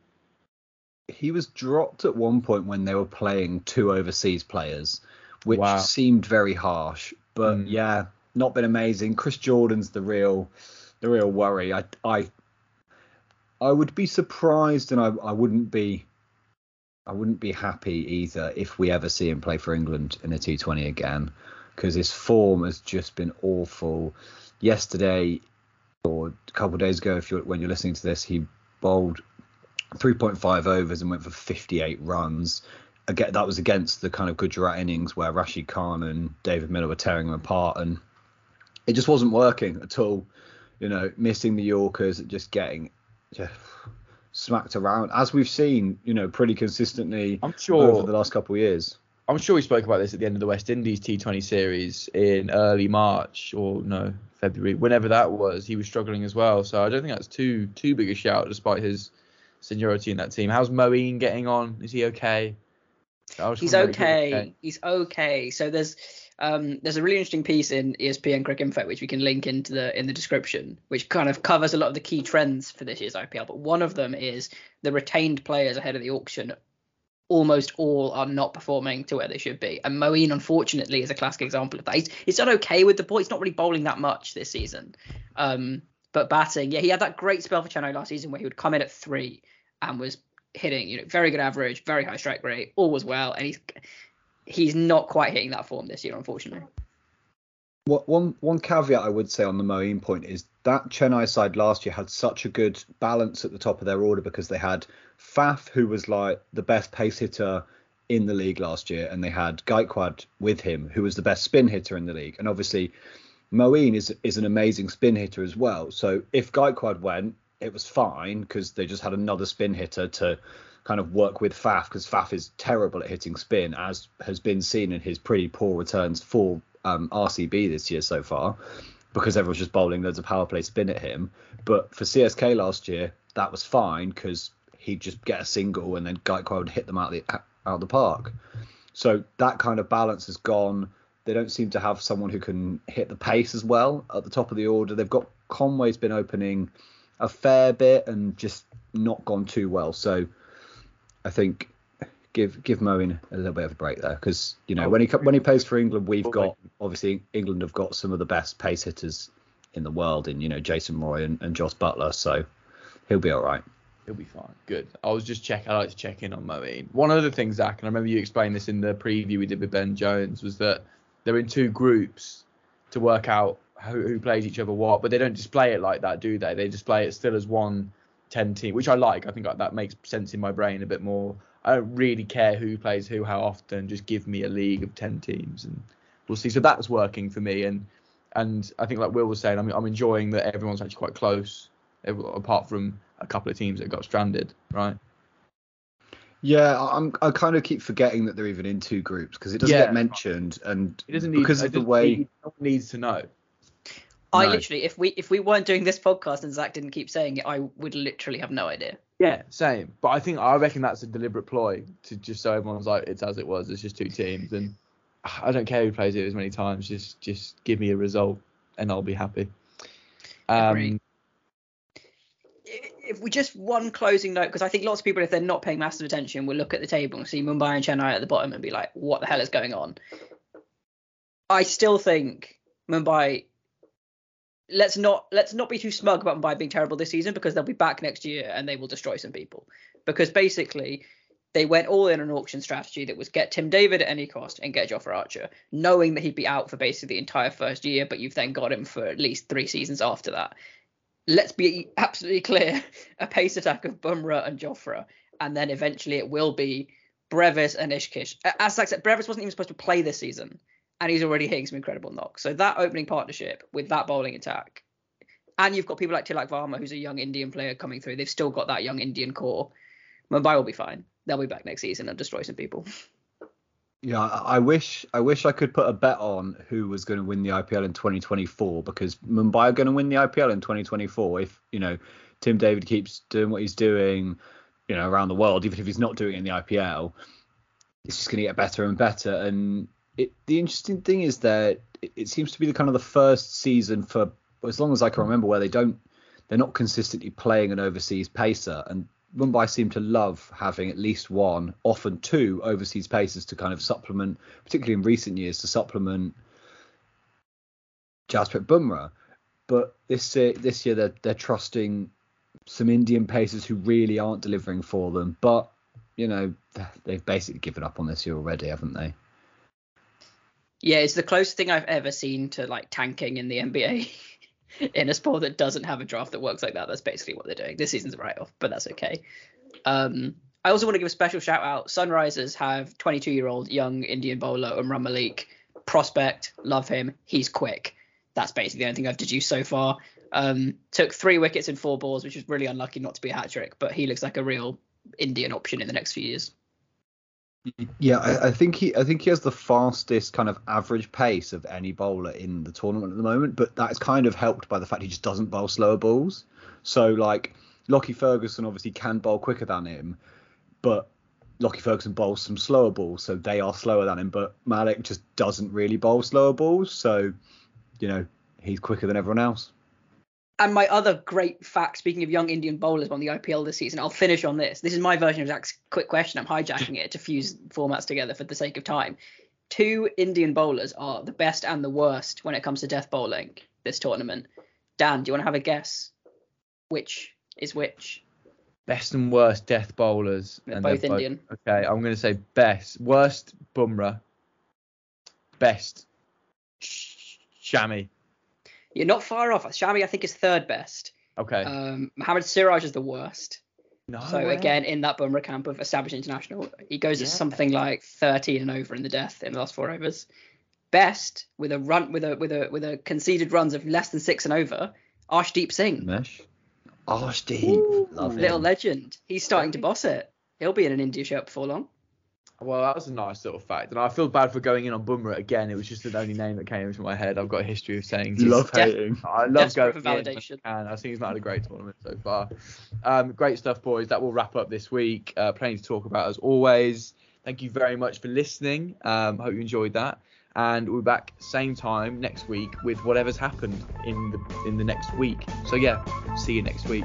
He was dropped at one point when they were playing two overseas players, which Wow. seemed very harsh. But Mm. yeah, not been amazing. Chris Jordan's the real, the real worry. I, I, I would be surprised, and I, I wouldn't be, I wouldn't be happy either if we ever see him play for England in a T20 again, because his form has just been awful. Yesterday, or a couple of days ago, if you're when you're listening to this, he bowled 3.5 overs and went for 58 runs. Again, that was against the kind of Gujarat innings where Rashid Khan and David Miller were tearing them apart, and it just wasn't working at all. You know, missing the Yorkers, just getting just smacked around, as we've seen, you know, pretty consistently I'm sure. over the last couple of years. I'm sure we spoke about this at the end of the West Indies T20 series in early March or no February, whenever that was. He was struggling as well, so I don't think that's too too big a shout despite his seniority in that team. How's Moeen getting on? Is he okay? He's wanna make sure okay. He's okay. So there's um, there's a really interesting piece in ESPNcricinfo which we can link into the in the description, which kind of covers a lot of the key trends for this year's IPL. But one of them is the retained players ahead of the auction. Almost all are not performing to where they should be, and Moeen, unfortunately, is a classic example of that. He's, he's done okay with the ball. He's not really bowling that much this season, um, but batting, yeah, he had that great spell for Chennai last season where he would come in at three and was hitting, you know, very good average, very high strike rate, all was well, and he's he's not quite hitting that form this year, unfortunately. What one one caveat I would say on the Moeen point is that Chennai side last year had such a good balance at the top of their order because they had Faf, who was like the best pace hitter in the league last year, and they had Gaikwad with him, who was the best spin hitter in the league. And obviously, Moeen is is an amazing spin hitter as well. So if Gaikwad went, it was fine because they just had another spin hitter to kind of work with Faf because Faf is terrible at hitting spin, as has been seen in his pretty poor returns for um, RCB this year so far, because everyone's just bowling loads of power play spin at him. But for CSK last year, that was fine because he'd just get a single and then Gaikwad would hit them out the out of the park. So that kind of balance has gone. They don't seem to have someone who can hit the pace as well at the top of the order. They've got Conway's been opening a fair bit and just not gone too well. So I think give give Moeen a little bit of a break there because you know Oh, when he when he plays for England, we've got obviously England have got some of the best pace hitters in the world in you know Jason Roy and, and Jos Buttler, so he'll be all right. He'll be fine. Good. I was just checking. I like to check in on Moeen. One other thing, Zach, and I remember you explained this in the preview we did with Ben Jones, was that they're in two groups to work out who, who plays each other what, but they don't display it like that, do they? They display it still as one 10 team, which I like. I think that makes sense in my brain a bit more. I don't really care who plays who, how often. Just give me a league of 10 teams, and we'll see. So that's working for me, and and I think like Will was saying, I'm I'm enjoying that everyone's actually quite close, apart from a couple of teams that got stranded, right? Yeah, I'm I kind of keep forgetting that they're even in two groups because it doesn't Yeah. get mentioned and It doesn't need because of the way need- no one needs to know. I No. literally, if we if we weren't doing this podcast and Zach didn't keep saying it, I would literally have no idea. Yeah, same. But I think I reckon that's a deliberate ploy to just so everyone's like it's as it was. It's just two teams, and I don't care who plays it as many times. Just just give me a result, and I'll be happy. Um, Agree. If we just one closing note, because I think lots of people, if they're not paying massive attention, will look at the table and see Mumbai and Chennai at the bottom and be like, "What the hell is going on?" I still think Mumbai. Let's not let's not be too smug about Mumbai being terrible this season because they'll be back next year and they will destroy some people. Because basically, they went all in an auction strategy that was get Tim David at any cost and get Jofra Archer, knowing that he'd be out for basically the entire first year, but you've then got him for at least three seasons after that. Let's be absolutely clear: [laughs] a pace attack of Bumrah and Jofra, and then eventually it will be Brevis and Ishkish. As I said, Brevis wasn't even supposed to play this season, and he's already hitting some incredible knocks. So that opening partnership with that bowling attack, and you've got people like Tilak Varma, who's a young Indian player coming through. They've still got that young Indian core. Mumbai will be fine they'll be back next season and destroy some people. [laughs] Yeah, I wish I wish I could put a bet on who was going to win the IPL in 2024 because Mumbai are going to win the IPL in 2024 if you know Tim David keeps doing what he's doing, you know, around the world, even if he's not doing it in the IPL, it's just going to get better and better. And it, the interesting thing is that it, it seems to be the kind of the first season for as long as I can remember where they don't they're not consistently playing an overseas pacer and Mumbai seem to love having at least one, often two overseas pacers to kind of supplement, particularly in recent years, to supplement Jasprit Bumrah. But this uh, this year they're they're trusting some Indian pacers who really aren't delivering for them. But you know they've basically given up on this year already, haven't they? Yeah, it's the closest thing I've ever seen to like tanking in the NBA. [laughs] in a sport that doesn't have a draft that works like that. That's basically what they're doing. This season's a write off, but that's okay. Um, I also want to give a special shout out. Sunrisers have 22 year old young Indian bowler Umran Malik. Prospect, love him. He's quick. That's basically the only thing I've deduced so far. Um, took three wickets in four balls, which was really unlucky not to be a hat trick, but he looks like a real Indian option in the next few years. Yeah, I, I, think he I think he has the fastest kind of average pace of any bowler in the tournament at the moment, but that's kind of helped by the fact he just doesn't bowl slower balls. So like Lockie Ferguson obviously can bowl quicker than him, but Lockie Ferguson bowls some slower balls, so they are slower than him. But Malik just doesn't really bowl slower balls, so you know he's quicker than everyone else. And my other great fact, speaking of young Indian bowlers on the IPL this season, I'll finish on this. This is my version of Zach's quick question. I'm hijacking it to fuse [laughs] formats together for the sake of time. Two Indian bowlers are the best and the worst when it comes to death bowling this tournament. Dan, do you want to have a guess? Which is which? Best and worst death bowlers. They're and both they're Indian. Both, okay, I'm going to say best. Worst, Bumrah. Best, Shami. You're not far off. Shami, I think, is third best. Okay. Um, Mohammad Siraj is the worst. No so way. again, in that Bumrah camp of established international, he goes yeah. something like 13 and over in the death in the last four overs. Best with a run with a with a with a conceded runs of less than six and over. Arshdeep Singh. Mesh. Arshdeep, love Little legend. He's starting to boss it. He'll be in an India shirt before long. Well, that was a nice little fact, and I feel bad for going in on Bumrah again. It was just the only name that came into my head. I've got a history of saying. You love [laughs] hating. I love going for validation. And I think he's not had a great tournament so far. Um, great stuff, boys. That will wrap up this week. Uh, plenty to talk about as always. Thank you very much for listening. Um, hope you enjoyed that, and we'll be back same time next week with whatever's happened in the in the next week. So yeah, see you next week.